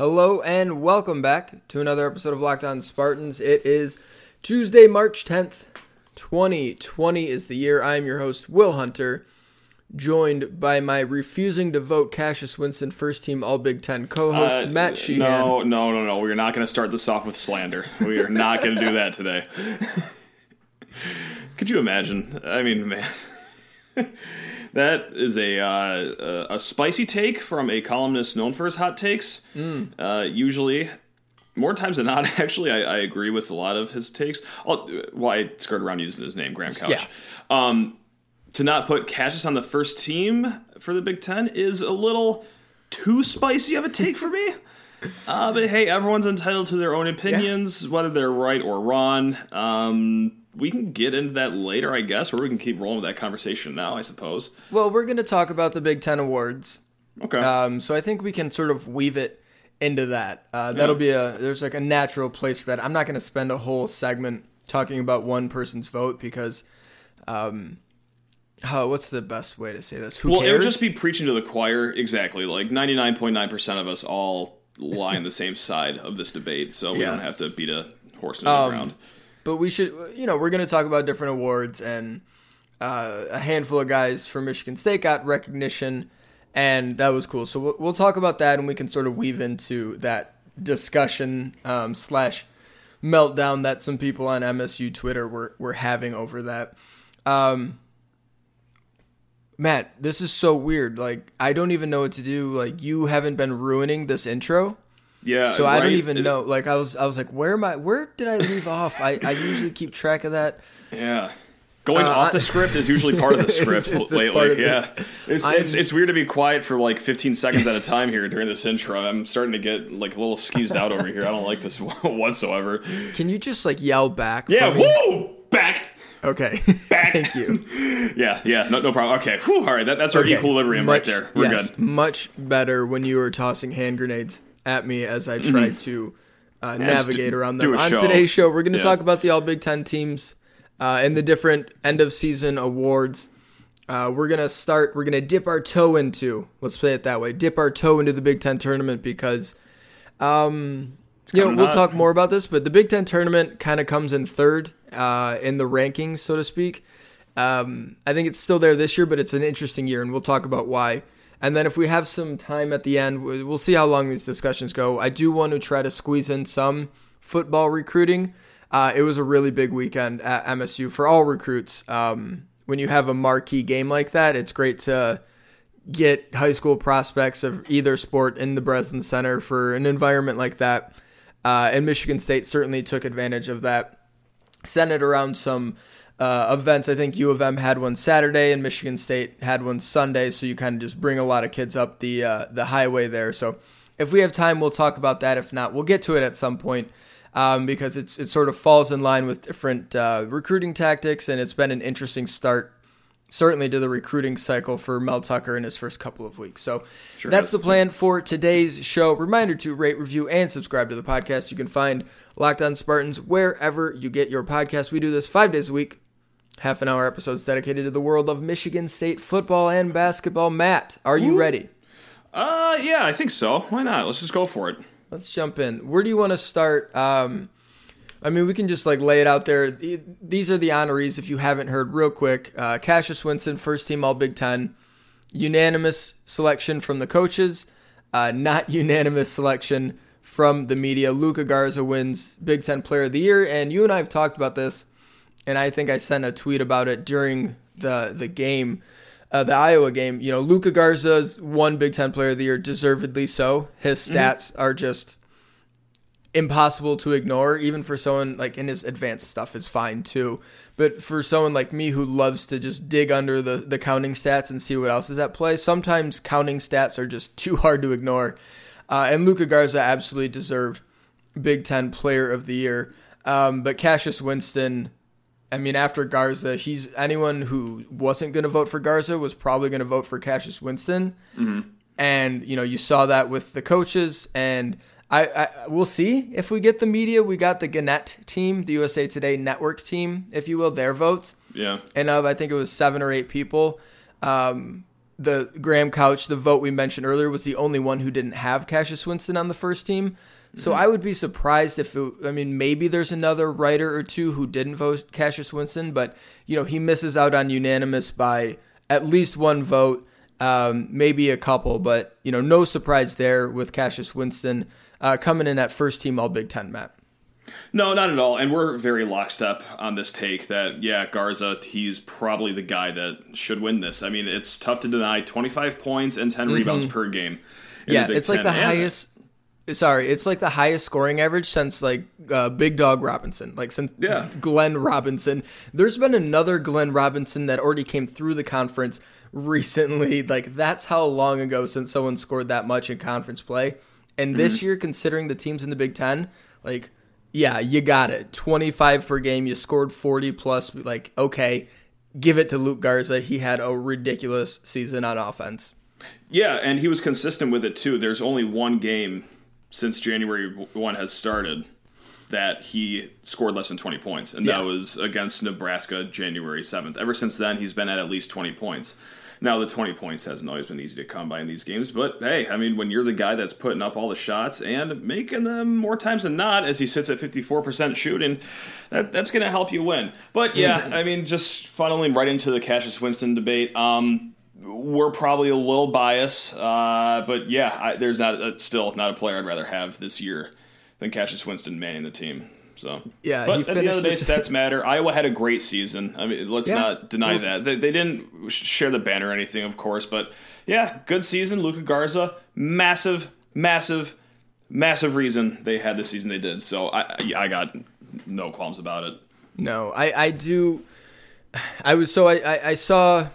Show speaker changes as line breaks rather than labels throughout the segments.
Hello and welcome back to another episode of Locked On Spartans. It is Tuesday, March 10th, 2020 is the year. I am your host, Will Hunter, joined by my refusing to vote Cassius Winston first team All Big Ten co-host,
Uh,
Matt Sheehan.
No, no, no, no. We're not going to start this off with slander. We are not going to do that today. Could you imagine? I mean, man, that is a uh, a spicy take from a columnist known for his hot takes.
Mm.
Uh, usually, more times than not, actually, I, I agree with a lot of his takes. I'll, well, I skirt around using his name, Graham Couch.
Yeah.
Um, to not put Cassius on the first team for the Big Ten is a little too spicy of a take for me. Uh, but hey, everyone's entitled to their own opinions, whether they're right or wrong. Um, we can get into that later, I guess, or we can keep rolling with that conversation now, I suppose.
Well, we're going to talk about the Big Ten awards.
Okay.
Um, so I think we can sort of weave it into that. Uh, that'll be a there's like a natural place for that. I'm not going to spend a whole segment talking about one person's vote because, um, how what's the best way to say this? Who
well, it
cares?
would just be preaching to the choir. Exactly. Like 99.9% of us all lie on the same side of this debate, so we
Yeah.
don't have to beat a horse into
Um,
the ground.
But we should you know we're going to talk about different awards and uh, a handful of guys from Michigan State got recognition and that was cool. So we'll, we'll talk about that and we can sort of weave into that discussion um, slash meltdown that some people on MSU Twitter were were having over that. Um, Matt, this is so weird. Like I don't even know what to do. Like you haven't been ruining this intro.
Yeah.
So I don't even
It-
know. Like I was, I was like, where am I? Where did I leave off? I, I usually keep track of that.
Yeah. Going
Uh,
off the script is usually part of the script
it's just
lately. yeah, it's, it's it's weird to be quiet for like 15 seconds at a time here during this intro. I'm starting to get like a little skeezed out over here. I don't like this whatsoever.
Can you just like yell back?
Yeah, woo, back,
Okay.
back.
Thank you.
Yeah, yeah, no, no problem. Okay, whew, all right, that, that's our
Okay.
equilibrium
Much-
right there. We're
yes,
good.
Much better when you were tossing hand grenades at me as I try to uh,
Mm-hmm.
navigate
do-
around
do
them. On
show.
today's show, we're going to
Yeah.
talk about the All Big Ten teams uh, and the different end of season awards. Uh, we're gonna start. We're gonna dip our toe into. Let's play it that way. Dip our toe into the Big Ten tournament because, um, you know, we'll talk more about this. But the Big Ten tournament kind of comes in third uh, in the rankings, so to speak. Um, I think it's still there this year, but it's an interesting year, and we'll talk about why. And then if we have some time at the end, we- we'll see how long these discussions go. I do want to try to squeeze in some football recruiting. Uh, it was a really big weekend at MSU for all recruits. Um, when you have a marquee game like that, it's great to get high school prospects of either sport in the Breslin Center for an environment like that. Uh, and Michigan State certainly took advantage of that centered around some uh, events. I think U of M had one Saturday and Michigan State had one Sunday, so you kind of just bring a lot of kids up the uh, the highway there. So if we have time, we'll talk about that. If not, we'll get to it at some point um, because it's it sort of falls in line with different uh, recruiting tactics, and it's been an interesting start. Certainly to the recruiting cycle for Mel Tucker in his first couple of weeks. So that's
has.
the plan for today's show. Reminder to rate, review, and subscribe to the podcast. You can find Locked On Spartans wherever you get your podcast. We do this five days a week, half an hour episodes dedicated to the world of Michigan State football and basketball. Matt, are you ready?
Uh, yeah, I think so. Why not? Let's just go for it.
Let's jump in. Where do you want to start? Um, I mean, we can just like lay it out there. These are the honorees. If you haven't heard, real quick: uh, Cassius Winston, first team All Big Ten, unanimous selection from the coaches, uh, not unanimous selection from the media. Luka Garza wins Big Ten Player of the Year, and you and I have talked about this, and I think I sent a tweet about it during the the game. Uh, the Iowa game, you know, Luka Garza's won Big Ten Player of the Year, deservedly so. His stats are just impossible to ignore. Even for someone like in his advanced stuff is fine too. But for someone like me who loves to just dig under the the counting stats and see what else is at play sometimes counting stats are just too hard to ignore. Uh, and Luka Garza absolutely deserved Big Ten Player of the Year. Um, but Cassius Winston I mean, after Garza, he's anyone who wasn't going to vote for Garza was probably going to vote for Cassius Winston, and you know you saw that with the coaches, and I, I we'll see if we get the media. We got the Gannett team, the USA Today network team, if you will, their votes,
Yeah.
and of I think it was seven or eight people. Um, the Graham Couch, the vote we mentioned earlier, was the only one who didn't have Cassius Winston on the first team. So I would be surprised if it, I mean maybe there's another writer or two who didn't vote Cassius Winston, but you know he misses out on unanimous by at least one vote, um, maybe a couple, but you know no surprise there with Cassius Winston uh, coming in at first team All Big Ten. Matt.
No, not at all. And we're very lockstep on this take that, yeah, Garza, he's probably the guy that should win this. I mean, it's tough to deny 25 points and 10 rebounds per game.
Yeah, it's like the
And-
highest. Sorry, it's like the highest scoring average since like uh, Big Dog Robinson, like since
Yeah.
Glenn Robinson. There's been another Glenn Robinson that already came through the conference recently. Like that's how long ago since someone scored that much in conference play. And this
Mm-hmm.
year, considering the teams in the Big Ten, like yeah, you got it. 25 per game. You scored 40 plus. Like okay, give it to Luke Garza. He had a ridiculous season on offense.
Yeah, and he was consistent with it too. There's only one game since January 1 has started that he scored less than 20 points, and
Yeah.
that was against Nebraska January 7th. Ever since then, he's been at at least 20 points. Now, the 20 points hasn't always been easy to come by in these games, but hey, I mean, when you're the guy that's putting up all the shots and making them more times than not, as he sits at 54% shooting, that, that's going to help you win. But yeah, I mean, just funneling right into the Cassius Winston debate. Um, we're probably a little biased, uh, but yeah, I, there's not uh, still not a player I'd rather have this year than Cassius Winston manning the team. So
Yeah,
but at the end of the day, stats matter. Iowa had a great season. I mean, let's
Yeah.
not deny that. They, they didn't share the banner or anything, of course, but yeah, good season. Luka Garza, massive, massive, massive reason they had the season they did. So I, I got no qualms about it.
No, I, I do. I was so I, I, I saw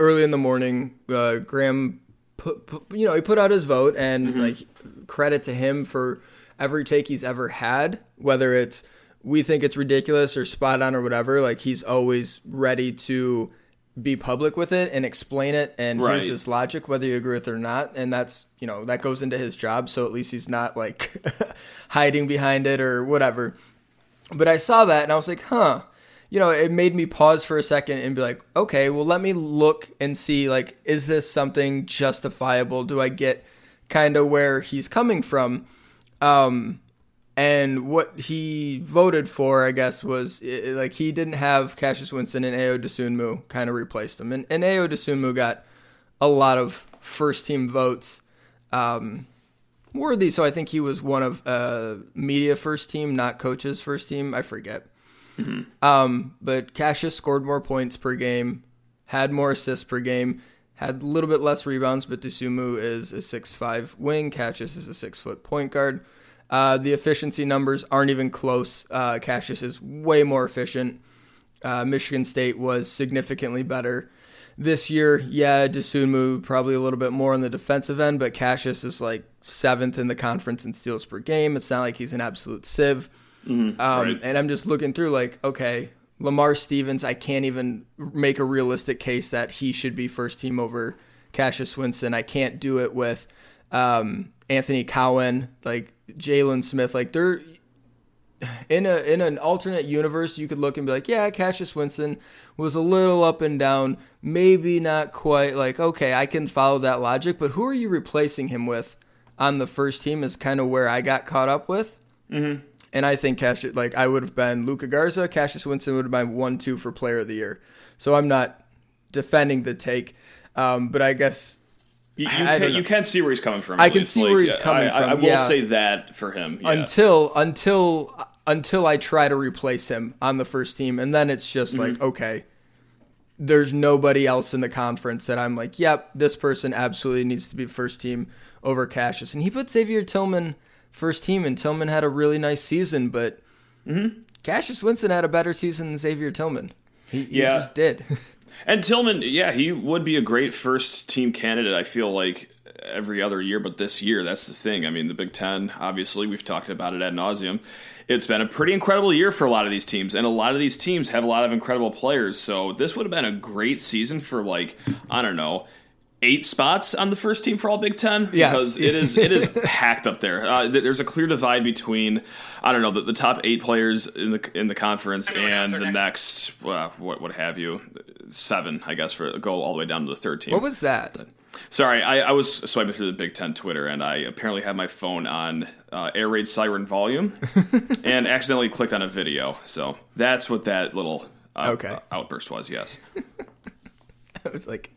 early in the morning. Uh, Graham put, put you know he put out his vote and like credit to him for every take he's ever had, whether it's we think it's ridiculous or spot on or whatever. Like he's always ready to be public with it and explain it and
Right.
here's his logic whether you agree with it or not and that's you know that goes into his job so at least he's not like hiding behind it or whatever but I saw that and I was like, huh. You know, it made me pause for a second and be like, okay, well, let me look and see, like, is this something justifiable? Do I get kind of where he's coming from? Um, and what he voted for, I guess, was i- i- like he didn't have Cassius Winston and Ayo Dosunmu kind of replaced him. And, and Ayo Dosunmu got a lot of first team votes. Um, worthy. So I think he was one of uh, media first team, not coaches first team. I forget. Um, but Cassius scored more points per game, had more assists per game, had a little bit less rebounds. But Dosunmu is a six five wing. Cassius is a six foot point guard. Uh, the efficiency numbers aren't even close. Uh, Cassius is way more efficient. Uh, Michigan State was significantly better this year. Yeah, Dosunmu probably a little bit more on the defensive end, but Cassius is like seventh in the conference in steals per game. It's not like he's an absolute sieve. Um,
right.
And I'm just looking through like, okay, Lamar Stevens, I can't even make a realistic case that he should be first team over Cassius Winston. I can't do it with um, Anthony Cowan, like Jalen Smith. Like they're in a in an alternate universe, you could look and be like, yeah, Cassius Winston was a little up and down, maybe not quite like okay, I can follow that logic, but who are you replacing him with on the first team is kind of where I got caught up with. Mm-hmm. And I think Cassius, like I would have been Luka Garza, Cassius Winston would have been one two for Player of the Year. So I'm not defending the take, um, but I guess
You, you,
I
can, you can see where he's coming from.
I can
least.
see where he's
I-
coming
I, I
from,
will
yeah.
say that for him. Yeah.
until until until I try to replace him on the first team, and then it's just like okay, there's nobody else in the conference that I'm like, yep, this person absolutely needs to be first team over Cassius, and he put Xavier Tillman first team, and Tillman had a really nice season, but mm-hmm. Cassius Winston had a better season than Xavier Tillman. He, he
Yeah.
just did.
And Tillman, yeah, he would be a great first team candidate. I feel like every other year, but this year, that's the thing. I mean, the Big Ten, obviously, we've talked about it ad nauseum. It's been a pretty incredible year for a lot of these teams, and a lot of these teams have a lot of incredible players. So this would have been a great season for like I don't know. Eight spots on the first team for all Big Ten
Yes.
because it is it is packed up there. Uh, there's a clear divide between I don't know the, the top eight players in the in the conference and the next uh, what what have you seven, I guess, for go all the way down to the third team.
What was that?
Sorry, I, I was swiping through the Big Ten Twitter, and I apparently had my phone on uh, air raid siren volume, and accidentally clicked on a video. So that's what that little uh,
Okay.
outburst was. Yes,
I was like,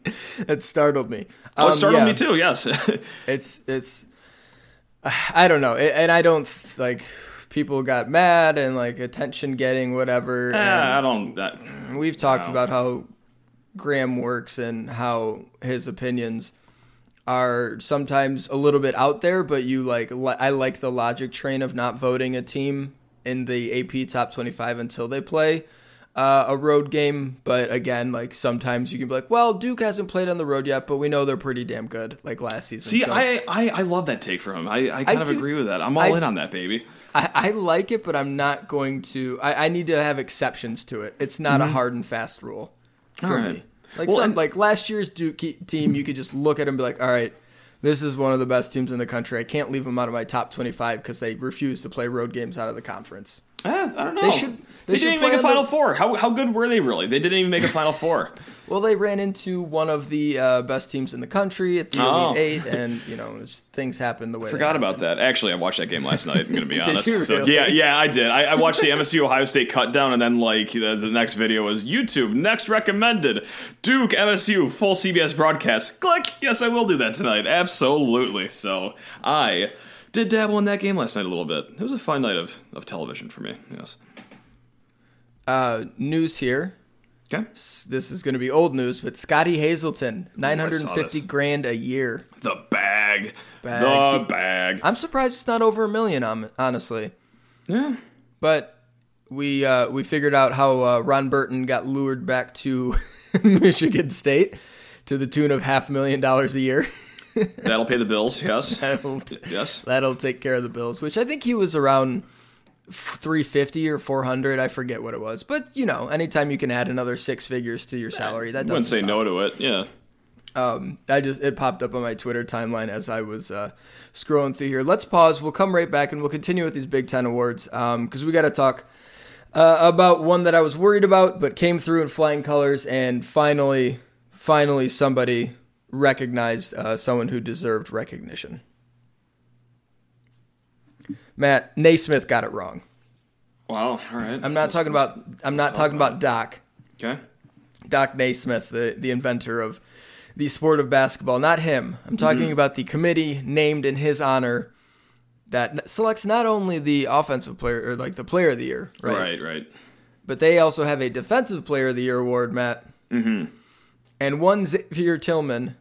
it startled me.
oh, it
Um,
startled
yeah,
me too. Yes,
It's it's. I don't know, It- and I don't like people got mad and like attention getting whatever. and-
Ah, I don't. That,
We've talked
Wow.
about how Graham works and how his opinions are sometimes a little bit out there, but you like li- I like the logic train of not voting a team in the AP top 25 until they play uh, a road game, but again, like sometimes you can be like, well, Duke hasn't played on the road yet, but we know they're pretty damn good like last season.
see,
So
I, I I love that take from him. I, I kind of
do-
agree with that. I'm all
I-
in on that, baby.
I, I like it, but I'm not going to. I, I need to have exceptions to it. It's not a hard and fast rule for
Mm-hmm. Right.
me. Like
Well,
some,
and-
like last year's Duke team, you could just look at them and be like, all right, this is one of the best teams in the country. I can't leave them out of my top 25 because they refuse to play road games out of the conference.
I don't know.
They should- they
They,
should
didn't even make a Final
the-
Four. How how good were they really? They didn't even make a Final Four.
Well, they ran into one of the uh, best teams in the country at the
Oh.
Elite Eight, and you know things happen the way.
I
Forgot
about that. Actually, I watched that game last night. I'm gonna be honest.
you
So, yeah, yeah, I did. I, I watched the MSU Ohio State cut down, and then like the, the next video was YouTube next recommended Duke MSU full CBS broadcast. Click. Yes, I will do that tonight. Absolutely. So I did dabble in that game last night a little bit. It was a fun night of, of television for me. Yes.
Uh, news here.
Okay.
S- This is going to be old news, but Scottie Hazelton,
I
950
this.
grand a year.
The bag.
Bag.
The bag.
I'm surprised it's not over a million, honestly.
Yeah.
But we uh, we figured out how uh, Ron Burton got lured back to Michigan State to the tune of half a million dollars a year.
That'll pay the bills. Yes.
that'll,
Yes.
that'll take care of the bills, which I think he was around 350 or 400. I forget what it was, but you know, anytime you can add another six figures to your salary, that doesn't
Wouldn't say no to it. Yeah.
Um, I just it popped up on my Twitter timeline as I was uh, scrolling through here. Let's pause. We'll come right back and we'll continue with these Big Ten awards because we got to talk uh, about one that I was worried about, but came through in flying colors, and finally, finally, somebody recognized uh, someone who deserved recognition. Matt Naismith got it wrong.
Wow. All right.
I'm not talking about. I'm not talking about Doc.
Okay.
Doc Naismith, the, the inventor of the sport of basketball. Not him. I'm talking
Mm-hmm.
about the committee named in his honor that selects not only the offensive player or like the player of the year, right?
Right. Right.
But they also have a defensive player of the year award, Matt. Mm-hmm. And one Xavier Tillman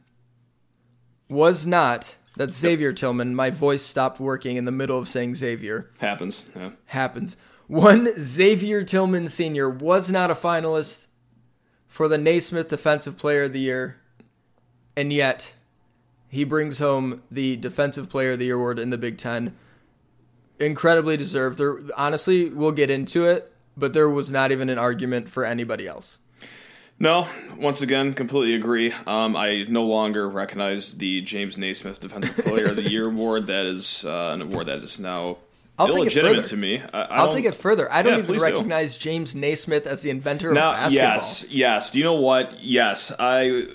was not. That's Xavier Tillman. My voice stopped working in the middle of saying Xavier
Happens. Yeah.
happens. One Xavier Tillman Sr. was not a finalist for the Naismith Defensive Player of the Year, and yet he brings home the Defensive Player of the Year award in the Big Ten. Incredibly deserved. There, honestly, we'll get into it, but there was not even an argument for anybody else.
No, once again, completely agree. Um, I no longer recognize the James Naismith Defensive Player of the Year award. That is uh, an award that is now
I'll
illegitimate to me. I, I
I'll
don't-
take it further. I don't
Yeah,
even
please do.
recognize James Naismith as the inventor
Now,
of basketball.
yes, yes. Do you know what? Yes, I.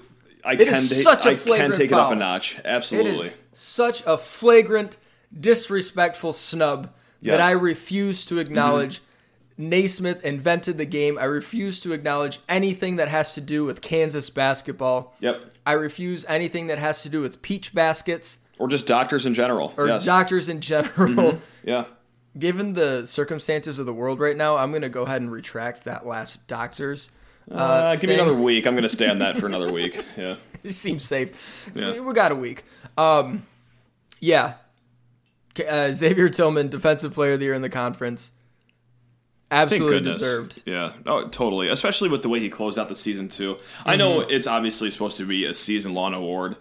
I
It
can
is
take,
such a
I can
flagrant
take it up a notch. Absolutely.
is such a flagrant, disrespectful snub
Yes.
that I refuse to acknowledge. Naismith invented the game. I refuse to acknowledge anything that has to do with Kansas basketball.
Yep.
I refuse anything that has to do with peach baskets
Or just doctors in general.
or
yes. Mm-hmm.
doctors in general.
yeah.
Given the circumstances of the world right now, I'm going to go ahead and retract that last doctors.
Uh, give me another week. I'm going to stay on that for another week. Yeah.
It seems safe.
Yeah.
We got a week. Um, yeah. Uh, Xavier Tillman, Defensive Player of the Year in the conference. Absolutely deserved.
Yeah. Oh, totally. Especially with the way he closed out the season too. I know
Mm-hmm.
it's obviously supposed to be a season long award,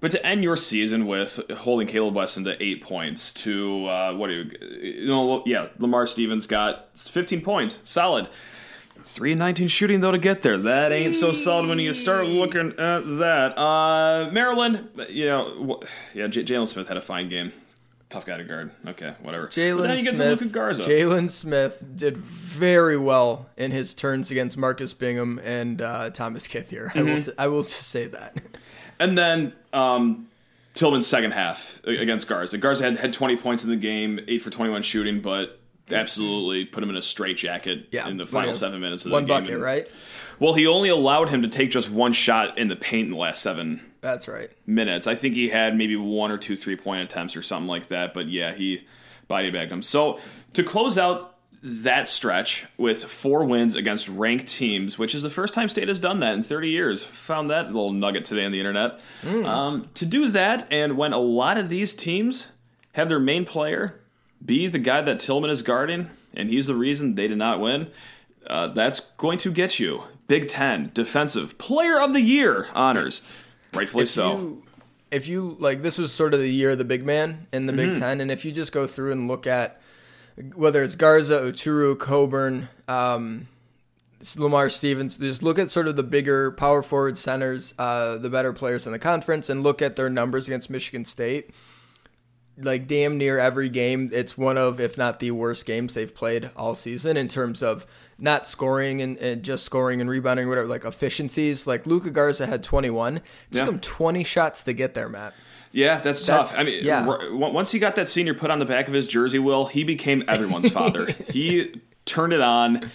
but to end your season with holding Kaleb Wesson to eight points, to uh, what do you, you know? Yeah, Lamar Stevens got 15 points, solid. Three and nineteen shooting though to get there. That ain't so solid when you start looking at that. Uh, Maryland, you know, yeah, J- Jalen Smith had a fine game. Tough guy to guard. Okay, whatever.
Jalen
then you get to
Smith. Jalen Smith did very well in his turns against Marcus Bingham and uh, Thomas Kithier. I
Mm-hmm.
will. s- I will just say that.
And then um, Tillman's second half against Garza. Garza had, had 20 points in the game, 8 for 21 shooting, but absolutely put him in a straitjacket
Yeah,
in the final seven minutes of the game.
One bucket,
And-
right?
Well, he only allowed him to take just one shot in the paint in the last seven
That's right.
minutes. I think he had maybe one or two three point attempts or something like that. But yeah, he body bagged him. So to close out that stretch with four wins against ranked teams, which is the first time State has done that in 30 years. Found that little nugget today on the internet. Um, to do that, and when a lot of these teams have their main player be the guy that Tillman is guarding, and he's the reason they did not win, uh, that's going to get you Big Ten Defensive Player of the Year honors. Rightfully
If
so.
you, if you like, this was sort of the year of the big man in the
Mm-hmm.
Big Ten, and if you just go through and look at whether it's Garza, Oturu, Cockburn, um, Lamar Stevens, just look at sort of the bigger power forward centers, uh, the better players in the conference, and look at their numbers against Michigan State. Like damn near every game, it's one of, if not the worst games they've played all season in terms of not scoring and, and just scoring and rebounding, whatever, like efficiencies. Like Luka Garza had 21. It took
Yeah.
him 20 shots to get there, Matt.
Yeah, that's,
That's-
tough. I mean,
yeah.
once he got that senior put on the back of his jersey, Will, he became everyone's father. he turned it on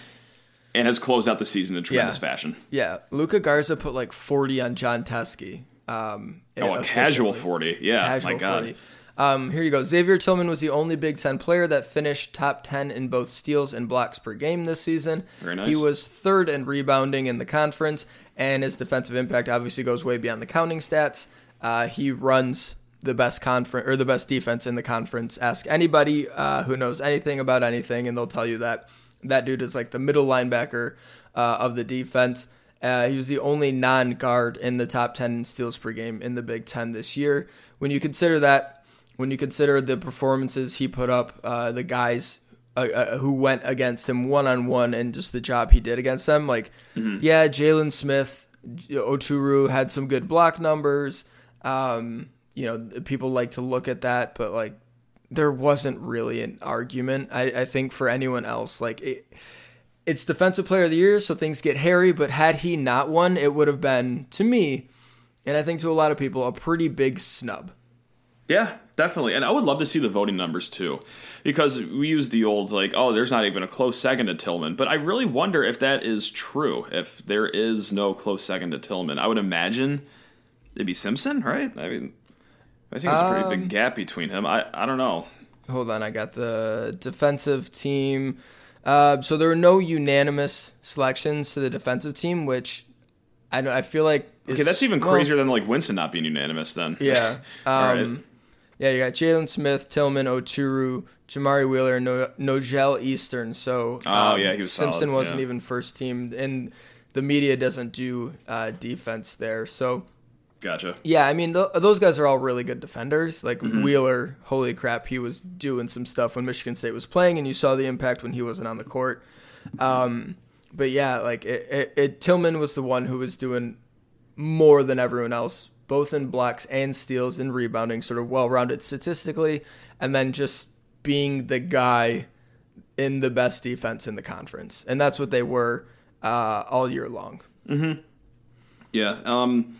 and has closed out the season in tremendous
Yeah.
fashion.
Yeah, Luca Garza put like 40 on Jon Teske. Um,
Oh, a casual 40. Yeah,
Casual
my God.
40. Um, here you go. Xavier Tillman was the only Big Ten player that finished top 10 in both steals and blocks per game this season.
Very nice.
He was third in rebounding in the conference, and his defensive impact obviously goes way beyond the counting stats. Uh, he runs the best conference or the best defense in the conference. Ask anybody uh, who knows anything about anything, and they'll tell you that that dude is like the middle linebacker uh, of the defense. Uh, he was the only non-guard in the top 10 in steals per game in the Big Ten this year. When you consider that, when you consider the performances he put up, uh, the guys uh, uh, who went against him one on one, and just the job he did against them, like yeah, Jalen Smith, Oturu had some good block numbers. Um, you know, people like to look at that, but like there wasn't really an argument. I, I think for anyone else, like it, it's defensive player of the year, so things get hairy. But had he not won, it would have been to me, and I think to a lot of people, a pretty big snub.
Yeah, definitely. And I would love to see the voting numbers too. Because we use the old, like, oh, there's not even a close second to Tillman. But I really wonder if that is true. If there is no close second to Tillman. I would imagine it'd be Simpson, right? I mean, I think there's a pretty
Um,
big gap between him. I, I don't know.
Hold on, I got the defensive team. Uh, so there were no unanimous selections to the defensive team, which I don't, I feel like
Okay, that's even
well,
crazier than like Winston not being unanimous. Then
Yeah. Um,
right.
Yeah, you got Jalen Smith, Tillman, Oturu, Jamari Wheeler, no- Nojel Eastern. So
Oh,
um,
yeah, he was
Simpson
solid,
wasn't
yeah.
even first team, and the media doesn't do uh, defense there. So
gotcha.
yeah, I mean th- those guys are all really good defenders. Like
Mm-hmm.
Wheeler, holy crap, he was doing some stuff when Michigan State was playing, and you saw the impact when he wasn't on the court. Um, but yeah, like it, it, it, Tillman was the one who was doing more than everyone else, both in blocks and steals and rebounding, sort of well rounded statistically, and then just being the guy in the best defense in the conference, and that's what they were uh, all year long.
Yeah. Um,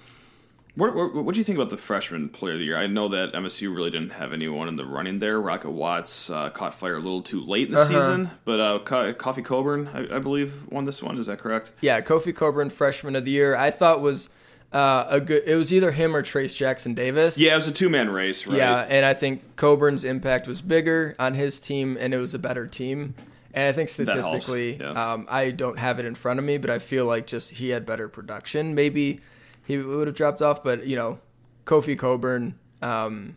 what what what do you think about the freshman player of the year? I know that MSU really didn't have anyone in the running there. Rocket Watts uh, caught fire a little too late in the
Uh-huh.
season, but uh, Co- Kofi Cockburn, I, I believe, won this one. Is that correct?
Yeah, Kofi Cockburn, freshman of the year, I thought was uh, a good. It was either him or Trayce Jackson Davis.
Yeah, it was a two man race, right?
Yeah, and I think Cockburn's impact was bigger on his team, and it was a better team. And I think statistically,
yeah.
um, I don't have it in front of me, but I feel like just he had better production. Maybe he would have dropped off, but you know, Kofi Cockburn um,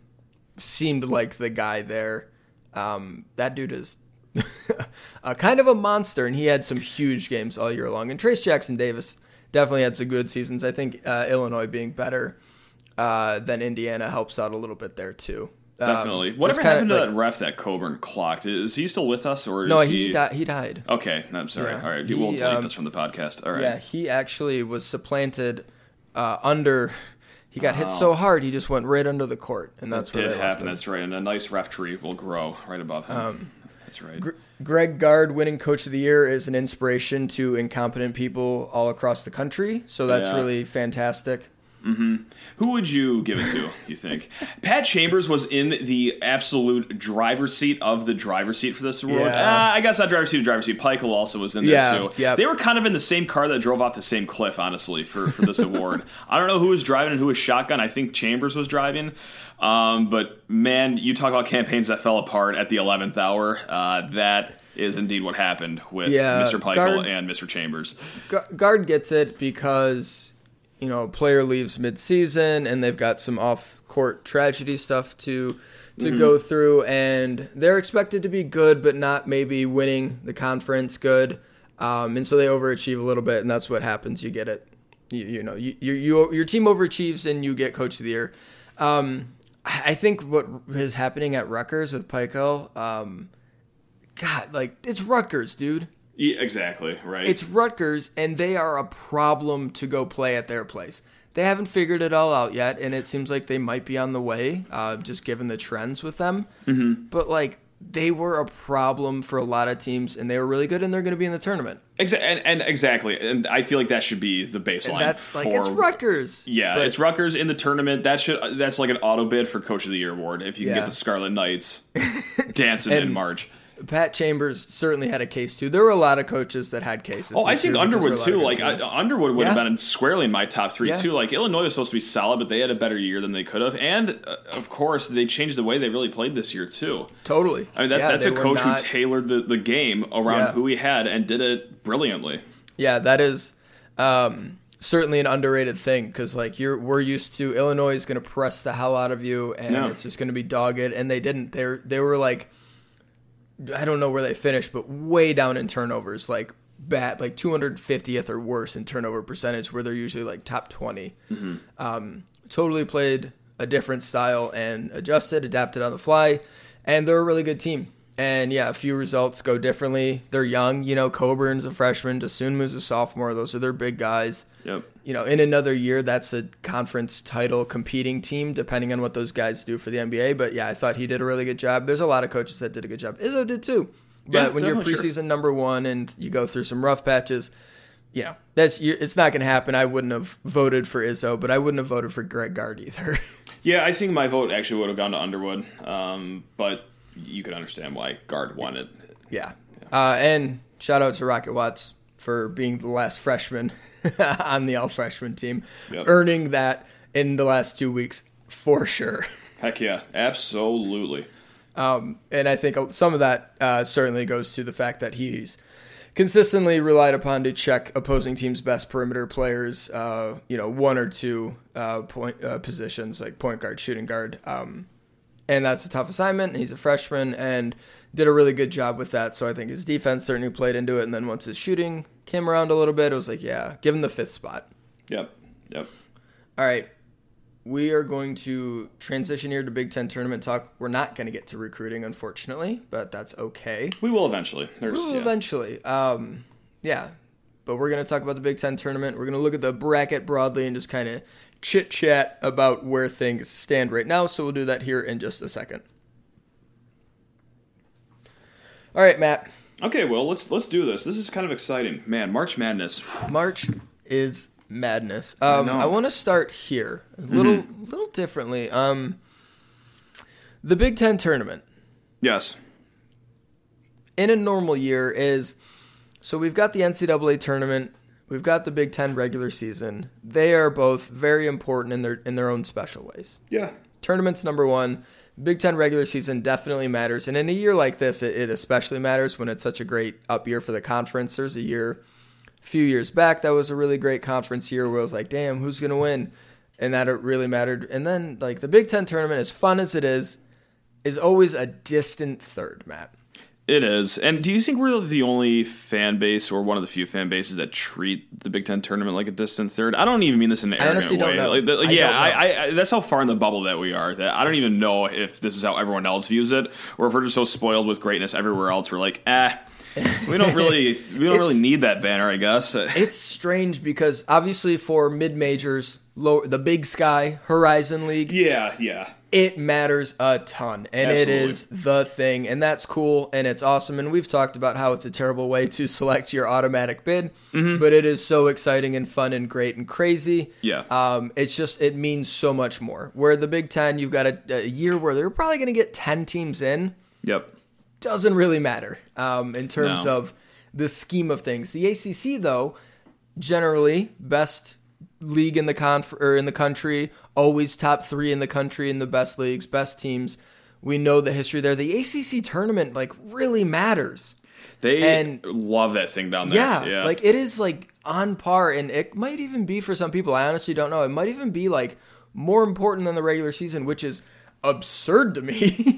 seemed like the guy there. Um, that dude is a kind of a monster, and he had some huge games all year long. And Trayce Jackson Davis definitely had some good seasons. I think uh, Illinois being better uh, than Indiana helps out a little bit there too. Um,
Definitely.
it's
Whatever happened to
like-
that ref that Cockburn clocked? Is he still with us, or is
No,
he?
he di- he died.
Okay, I'm sorry.
Yeah.
All right,
He,
we'll delete
um,
this from the podcast. All right.
Yeah, he actually was supplanted uh, under. He got hit so hard he just went right under the court, and that's
Did
where they
happen. That's right. And a nice ref tree will grow right above him. That's right.
Greg Gard winning Coach of the Year is an inspiration to incompetent people all across the country, so that's
Yeah.
really fantastic.
Who would you give it to, you think? Pat Chambers was in the absolute driver's seat of the driver's seat for this award.
Yeah.
Uh, I guess not driver's seat, driver's seat. Pikiell also was in there,
Yeah,
too.
yep.
They were kind of in the same car that drove off the same cliff, honestly, for, for this award. I don't know who was driving and who was shotgun. I think Chambers was driving. Um, but, man, you talk about campaigns that fell apart at the 11th hour. Uh, that is indeed what happened with
Yeah,
Mr. Pikiell
Gard-
and Mr. Chambers.
Gard gets it because you know a player leaves mid-season and they've got some off-court tragedy stuff to to go through, and they're expected to be good, but not maybe winning the conference good, um, and so they overachieve a little bit, and that's what happens. You get it. You, you know, you, you, you your team overachieves and you get coach of the year. Um, I think what is happening at Rutgers with Pico, um, God, like it's Rutgers, dude.
Yeah, exactly, right.
It's Rutgers, and they are a problem to go play at their place. They haven't figured it all out yet, and it seems like they might be on the way, uh, just given the trends with them. Mm-hmm. But like, they were a problem for a lot of teams, and they were really good, and they're going to be in the tournament.
Exa- and, and exactly, and I feel like that should be the baseline.
And that's like
for,
it's Rutgers.
Yeah,
But-
it's Rutgers in the tournament. That should that's like an auto bid for Coach of the Year award if you can
Yeah.
get the Scarlet Knights dancing in March.
Pat Chambers certainly had a case too. There were a lot of coaches that had cases.
Oh, I think
year because there were
Underwood too. Like uh, Underwood would have been squarely in my top three
Yeah.
too. Like Illinois was supposed to be solid, but they had a better year than they could have, and uh, of course they changed the way they really played this year too.
totally.
I mean that,
Yeah,
that's a coach
not-
who tailored the, the game around
Yeah.
who he had and did it brilliantly.
Yeah, that is um, certainly an underrated thing because like you're we're used to Illinois is going to press the hell out of you and
Yeah.
it's just going to be dogged and they didn't. They they were like I don't know where they finished, but way down in turnovers, like bad, like 250th or worse in turnover percentage, where they're usually like top 20. Um, totally played a different style and adjusted, adapted on the fly, and they're a really good team. And yeah, a few results go differently. They're young, you know. Cockburn's a freshman, Dosunmu's a sophomore. Those are their big guys.
Yep.
You know, in another year, that's a conference title competing team, depending on what those guys do for the NBA. But yeah, I thought he did a really good job. There's a lot of coaches that did a good job. Izzo did too. But
Yeah,
when you're preseason number one and you go through some rough patches, you know that's it's not going to happen. I wouldn't have voted for Izzo, but I wouldn't have voted for Greg Gard either.
Yeah, I think my vote actually would have gone to Underwood, um, but you could understand why Gard won it.
yeah. Uh, and shout out to Rocket Watts for being the last freshman on the all freshman team,
Yep.
earning that in the last two weeks for sure.
Heck yeah, absolutely.
Um, and I think some of that uh, certainly goes to the fact that he's consistently relied upon to check opposing teams' best perimeter players. Uh, you know, one or two uh, point uh, positions like point guard, shooting guard, um, and that's a tough assignment. He's a freshman and did a really good job with that. So I think his defense certainly played into it. And then once his shooting came around a little bit, it was like, yeah, give him the fifth spot.
Yep, yep.
All right. We are going to transition here to Big Ten tournament talk. We're not going to get to recruiting, unfortunately, but that's okay.
We will eventually. There's
We'll
yeah.
eventually. Um, yeah. But we're going to talk about the Big Ten tournament. We're going to look at the bracket broadly and just kind of chit chat about where things stand right now. So we'll do that here in just a second. All right, Matt.
Okay, well let's let's do this. This is kind of exciting, man. March Madness.
March is madness. Um.
Mm-hmm.
I, want to start here a little, little differently. Um, the Big Ten tournament
Yes.
in a normal year is so we've got the NCAA tournament, we've got the Big Ten regular season. They are both very important in their in their own special ways.
Yeah.
Tournament's number one. Big Ten regular season definitely matters, and in a year like this, it, it especially matters when it's such a great up year for the conference. There's a year, a few years back, that was a really great conference year where it was like, damn, who's gonna win, and that it really mattered. And then like the Big Ten tournament, as fun as it is, is always a distant third, Matt.
It is. And do you think we're the only fan base or one of the few fan bases that treat the Big Ten tournament like a distant third? I don't even mean this in an arrogant
honestly don't
way.
know.
Like, the-
I
yeah,
don't know.
I, I, I, that's how far in the bubble that we are. That I don't even know if this is how everyone else views it, or if we're just so spoiled with greatness everywhere else. We're like, eh, we don't really, we don't really need that banner. I guess.
It's strange because obviously for mid majors, lower the Big Sky Horizon League.
Yeah, yeah.
It matters a ton, and it
Absolutely.
is the thing, and that's cool, and it's awesome. And we've talked about how it's a terrible way to select your automatic bid,
Mm-hmm.
but it is so exciting and fun and great and crazy.
Yeah.
Um, it's just it means so much more. Where the Big Ten, you've got a, a year where they're probably going to get ten teams in
Yep.
doesn't really matter um, in terms
No.
of the scheme of things. The ACC, though, generally best league in the conf- or in the country, always top three in the country in the best leagues, best teams. We know the history there. The ACC tournament like really matters.
They
And-
love that thing down there.
Yeah,
Yeah.
like it is like on par, and it might even be for some people. I honestly don't know. It might even be like more important than the regular season, which is absurd to me.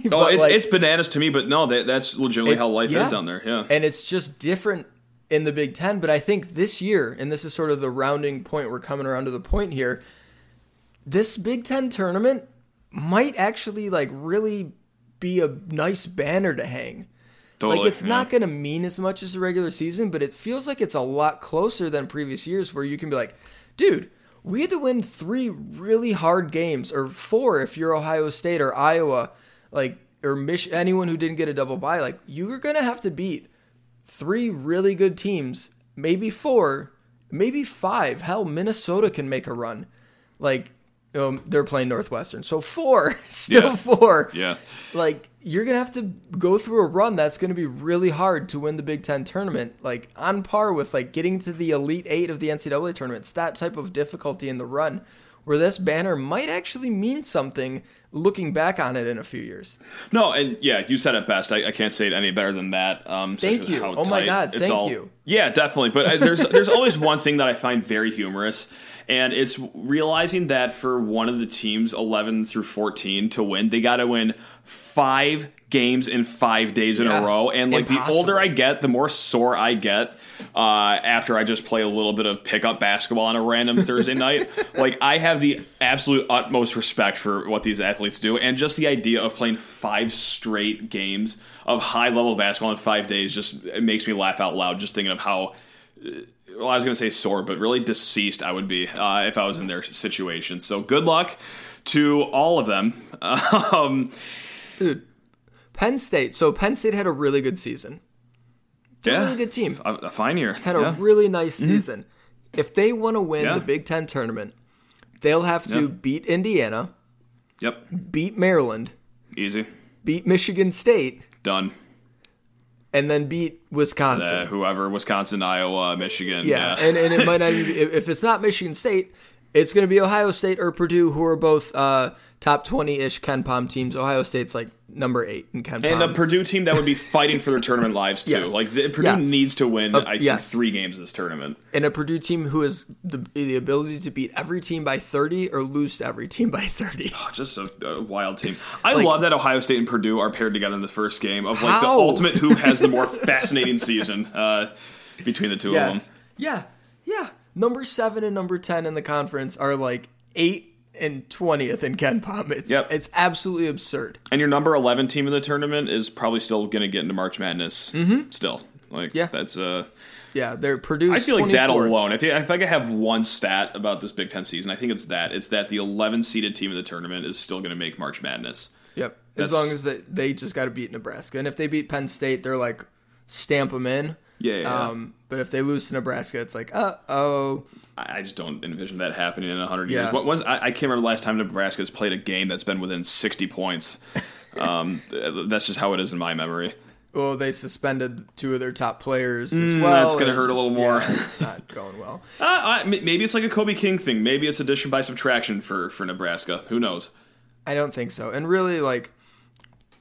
oh, it's,
like,
it's bananas to me, but no, that, that's legitimately how life
yeah.
is down there. Yeah.
and it's just different in the Big Ten. But I think this year, and this is sort of the rounding point, we're coming around to the point here. This Big Ten tournament might actually like really be a nice banner to hang.
totally.
Like it's
yeah.
not going to mean as much as the regular season, but it feels like it's a lot closer than previous years where you can be like, dude, we had to win three really hard games, or four if you're Ohio State or Iowa, like or Mich- anyone who didn't get a double bye. Like you're going to have to beat three really good teams, maybe four, maybe five. Hell, Minnesota can make a run. Like um, they're playing Northwestern, so four, still
Yeah.
four
Yeah.
like you're gonna have to go through a run that's gonna be really hard to win the Big Ten tournament, like on par with like getting to the Elite Eight of the NCAA tournament. It's that type of difficulty in the run, where this banner might actually mean something looking back on it in a few years.
No, and yeah, you said it best. I, I can't say it any better than that. Um,
Thank you. Oh my God, thank
all-
you.
Yeah, definitely. But uh, there's there's always one thing that I find very humorous, and it's realizing that for one of the teams, 11 through 14, to win, they got to win five games in five days in
Yeah.
a row. And like the older I get, the more sore I get. Uh, after I just play a little bit of pickup basketball on a random Thursday night, like I have the absolute utmost respect for what these athletes do, and just the idea of playing five straight games of high level basketball in five days just it makes me laugh out loud. Just thinking of how well, I was going to say sore, but really deceased I would be uh, if I was in their situation. So good luck to all of them. Um,
Dude, Penn State. So Penn State had a really good season. They're a really good team.
A, a fine year.
Had a really nice season. If they want to win
Yeah.
the Big Ten tournament, they'll have to
Yeah.
beat Indiana,
Yep,
beat Maryland,
easy,
beat Michigan State,
done.
and then beat Wisconsin.
Uh, whoever, Wisconsin, Iowa, Michigan.
yeah,
Yeah,
and, and it might not even if it's not Michigan State, it's going to be Ohio State or Purdue, who are both uh, top twenty ish KenPom teams. Ohio State's like number eight in KenPom.
and a Purdue team that would be fighting for their tournament lives too.
Yes.
Like the, Purdue
Yeah.
needs to win. I think
yes.
three games of this tournament.
and a Purdue team who has the, the ability to beat every team by 30 or lose to every team by 30.
Oh, just a, a wild team. I love that Ohio State and Purdue are paired together in the first game of like
How?
the ultimate who has the more fascinating season uh, between the two of them.
Yeah. Yeah. Number seven and number 10 in the conference are like eight and 20th in KenPom. It's,
Yep.
it's absolutely absurd.
And your number eleven team in the tournament is probably still going to get into March Madness. Mm-hmm. Still, like
Yeah.
that's uh.
Yeah. They're Purdue.
I feel like that alone. If if I could have one stat about this Big Ten season, I think it's that. It's that the eleven seeded team in the tournament is still going to make March Madness.
Yep.
That's-
As long as they, they just got to beat Nebraska. And if they beat Penn State, they're like, stamp them in.
Yeah, yeah.
Um, but if they lose to Nebraska, it's like, uh oh.
I just don't envision that happening in hundred
Yeah.
years. What was I, I can't remember the last time Nebraska has played a game that's been within sixty points. um, that's just how it is in my memory.
Well, they suspended two of their top players as
Mm,
well.
that's gonna
It's
hurt a little more.
yeah, it's not going well.
Uh, I, maybe it's like a Kobe King thing. Maybe it's addition by subtraction for for Nebraska. Who knows?
I don't think so. And really, like,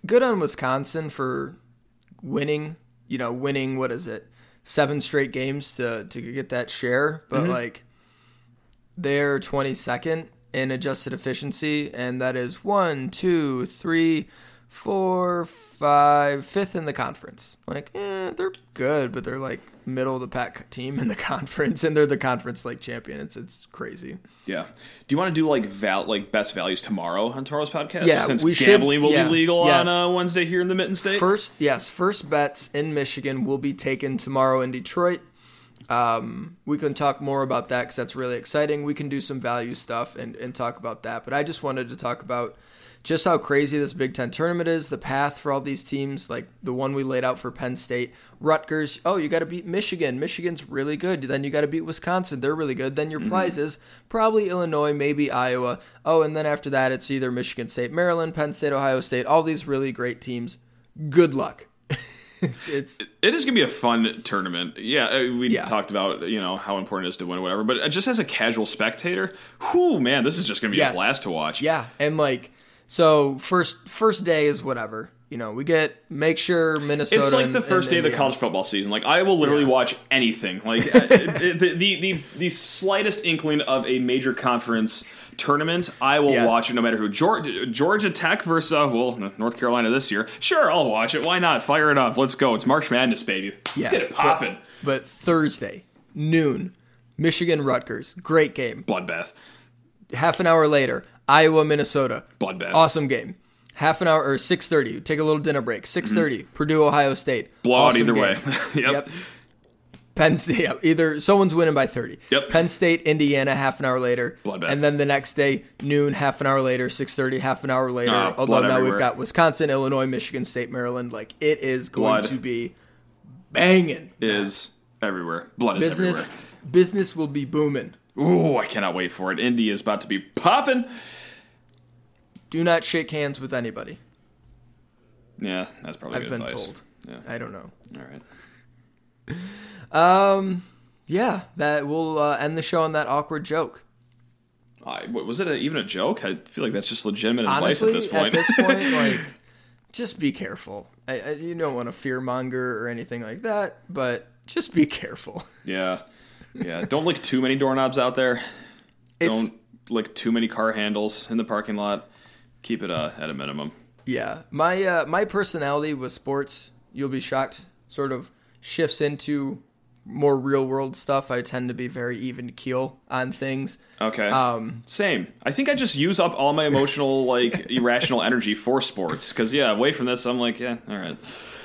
good on Wisconsin for winning. You know, winning what is it, seven straight games to to get that share. But
Mm-hmm.
like, they're twenty second in adjusted efficiency, and that is one, two, three, four, five, fifth in the conference. Like, eh, they're good, but they're like middle of the pack team in the conference, and they're the conference like champion. It's it's crazy.
Yeah. Do you want to do like val like best values tomorrow on tomorrow's podcast?
Yeah,
since
we should-
gambling will
yeah,
be legal
yes.
on uh, Wednesday here in the Mitten State.
First, yes, first bets in Michigan will be taken tomorrow in Detroit. Um, we can talk more about that because that's really exciting. We can do some value stuff and, and talk about that. But I just wanted to talk about just how crazy this Big Ten tournament is, the path for all these teams, like the one we laid out for Penn State, Rutgers. Oh, you got to beat Michigan. Michigan's really good. Then you got to beat Wisconsin. They're really good. Then your
Mm-hmm.
prizes probably Illinois, maybe Iowa. Oh, and then after that, it's either Michigan State, Maryland, Penn State, Ohio State. All these really great teams. Good luck. it's, it's
It is gonna be a fun tournament. Yeah, uh, we
Yeah.
talked about you know how important it is to win, or whatever. But uh, just as a casual spectator, whoo man, this is just gonna be
Yes.
a blast to watch.
Yeah, and like so first first day is whatever. You know, we get make sure Minnesota.
It's like the first
and
day of the
Indiana-
college football season. Like I will literally
Yeah.
watch anything. Like the, the the the slightest inkling of a major conference tournament, I will
Yes.
watch it no matter who. Georgia, Georgia Tech versus uh, well North Carolina this year. Sure, I'll watch it. Why not? Fire it up. Let's go. It's March Madness, baby. Let's
Yeah.
get it popping.
But Thursday noon, Michigan Rutgers, great game.
Bloodbath.
Half an hour later, Iowa Minnesota,
Bloodbath.
awesome game. Half an hour or six thirty, take a little dinner break. Six Purdue Ohio State,
Mm-hmm. Blowout
Awesome
either
game.
way. yep.
Yep. Penn State, yeah, either someone's winning by 30.
Yep.
Penn State, Indiana, half an hour later.
Bloodbath.
And then the next day, noon, half an hour later, 6.30, half an hour later.
Oh,
Although now
everywhere.
we've got Wisconsin, Illinois, Michigan State, Maryland. Like, it is going
Blood.
to be banging.
Is everywhere. Blood is
Business,
everywhere.
business will be booming.
Ooh, I cannot wait for it. Indy is about to be popping.
Do not shake hands with anybody.
Yeah, that's probably
I've
good
been
advice.
told.
Yeah.
I don't know.
All right.
Um, yeah, that we'll uh, end the show on that awkward joke.
I, was it a, even a joke? I feel like that's just legitimate
Honestly,
advice at this point.
At this point, like, just be careful. I, I, you don't want to fear monger or anything like that, but just be careful.
yeah, yeah. Don't lick too many doorknobs out there.
It's
Don't lick too many car handles in the parking lot. Keep it uh, at a minimum.
yeah. My uh, my personality with sports, you'll be shocked, sort of shifts into more real world stuff. I tend to be very even keel on things.
Okay.
Um,
Same. I think I just use up all my emotional, like, irrational energy for sports. Because yeah, away from this, I'm like, yeah, all right.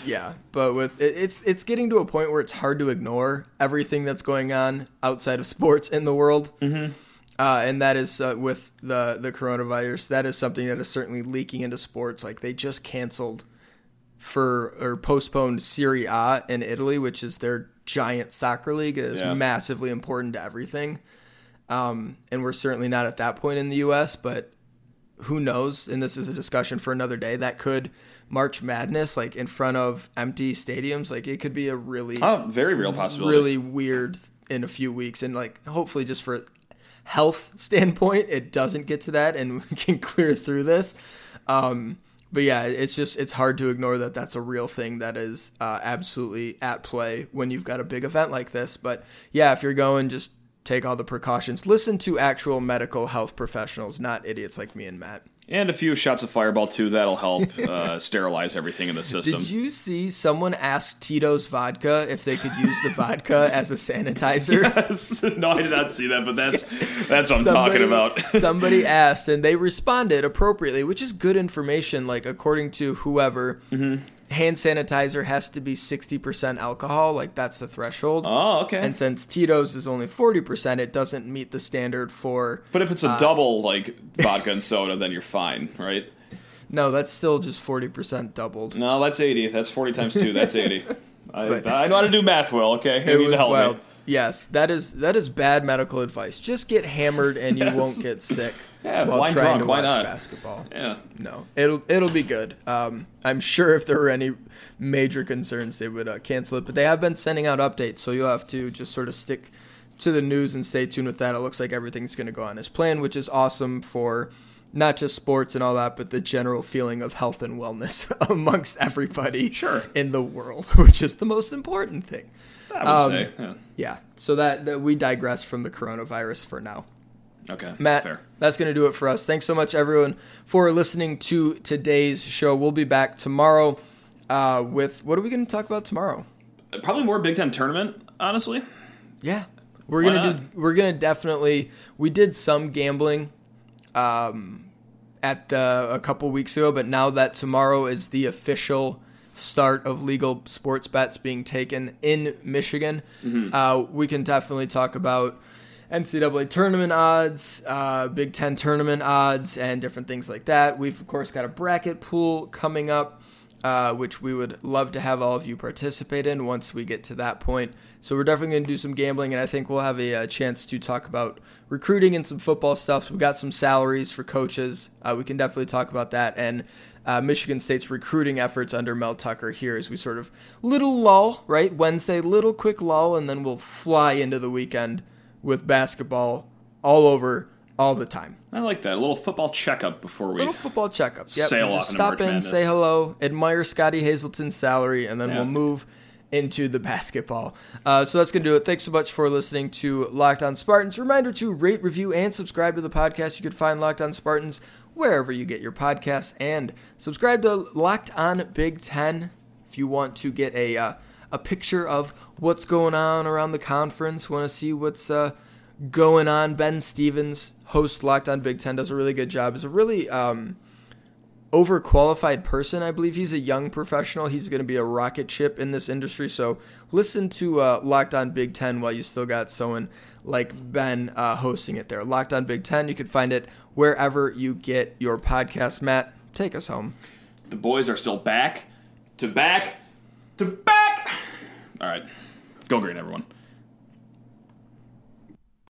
Yeah, but with it, it's it's getting to a point where it's hard to ignore everything that's going on outside of sports in the world. Mm-hmm. Uh, and that is uh, with the the coronavirus. That is something that is certainly leaking into sports. Like they just canceled for or postponed Serie A in Italy, which is their giant soccer league. It is
Yeah.
massively important to everything. Um, and we're certainly not at that point in the U.S., but who knows? And this is a discussion for another day. That could March Madness, like in front of empty stadiums, like it could be a really,
Oh, very real possibility.
really weird in a few weeks. And like hopefully, just for health standpoint, it doesn't get to that, and we can clear through this. Um, but yeah, it's just it's hard to ignore that that's a real thing that is uh, absolutely at play when you've got a big event like this. But yeah, if you're going, just take all the precautions. Listen to actual medical health professionals, not idiots like me and Matt.
And a few shots of Fireball too. That'll help uh, sterilize everything in the system.
Did you see someone ask Tito's vodka if they could use the vodka as a sanitizer?
Yes. no, I did not see that, but that's that's what I'm
Somebody-
talking about.
somebody asked and they responded appropriately, which is good information. Like according to whoever,
Mm-hmm.
Hand sanitizer has to be sixty percent alcohol. Like that's the threshold.
oh, okay.
And since Tito's is only forty percent, it doesn't meet the standard for.
but if it's a uh, double like vodka and soda, then you're fine, right?
No, that's still just forty percent doubled.
No, that's 80. That's 40 times 2. That's 80. I,
But-
I know how to do math well, okay? You
It
need to
was
help
wild.
me.
Yes, that is that is bad medical advice. Just get hammered and you
Yes.
won't get sick
Yeah,
while trying
drunk,
to
why
watch basketball.
Yeah.
No, it'll it'll be good. Um, I'm sure if there were any major concerns, they would uh, cancel it. But they have been sending out updates, so you'll have to just sort of stick to the news and stay tuned with that. It looks like everything's going to go on as planned, which is awesome for not just sports and all that, but the general feeling of health and wellness amongst everybody
Sure.
in the world, which is the most important thing.
I would
Um,
say. Yeah.
Yeah. So that, that we digress from the coronavirus for now.
Okay.
Matt,
Fair.
That's going to do it for us. Thanks so much, everyone, for listening to today's show. We'll be back tomorrow uh, with what are we going to talk about tomorrow?
Probably more Big Ten tournament, honestly.
Yeah, we're
Why
gonna
not?
do. We're gonna definitely. We did some gambling, um, at the, a couple weeks ago, but now that tomorrow is the official start of legal sports bets being taken in Michigan.
Mm-hmm.
Uh, we can definitely talk about NCAA tournament odds, uh, Big Ten tournament odds, and different things like that. We've, of course, got a bracket pool coming up. Uh, which we would love to have all of you participate in once we get to that point. So we're definitely going to do some gambling, and I think we'll have a, a, chance to talk about recruiting and some football stuff. So we've got some salaries for coaches. Uh, we can definitely talk about that, and uh, Michigan State's recruiting efforts under Mel Tucker here as we sort of little lull, right? Wednesday, little quick lull, and then we'll fly into the weekend with basketball all over all the time.
I like that. A little football checkup before we
little football checkup. Yep.
sail
We'll
off
just stop in,
Madness.
say hello, admire Scottie Hazelton's salary, and then
Yeah.
we'll move into the basketball. Uh, so that's gonna do it. Thanks so much for listening to Locked On Spartans. Reminder to rate, review, and subscribe to the podcast. You can find Locked On Spartans wherever you get your podcasts, and subscribe to Locked On Big Ten if you want to get a uh, a picture of what's going on around the conference. Want to see what's uh, going on? Ben Stevens, host Locked On Big Ten, does a really good job. Is a really um, overqualified person. I believe he's a young professional. He's going to be a rocket ship in this industry. So listen to uh, Locked On Big Ten while you still got someone like Ben uh, hosting it there. Locked On Big Ten. You can find it wherever you get your podcast. Matt, take us home.
The boys are still back to back to back. All right. Go green, everyone.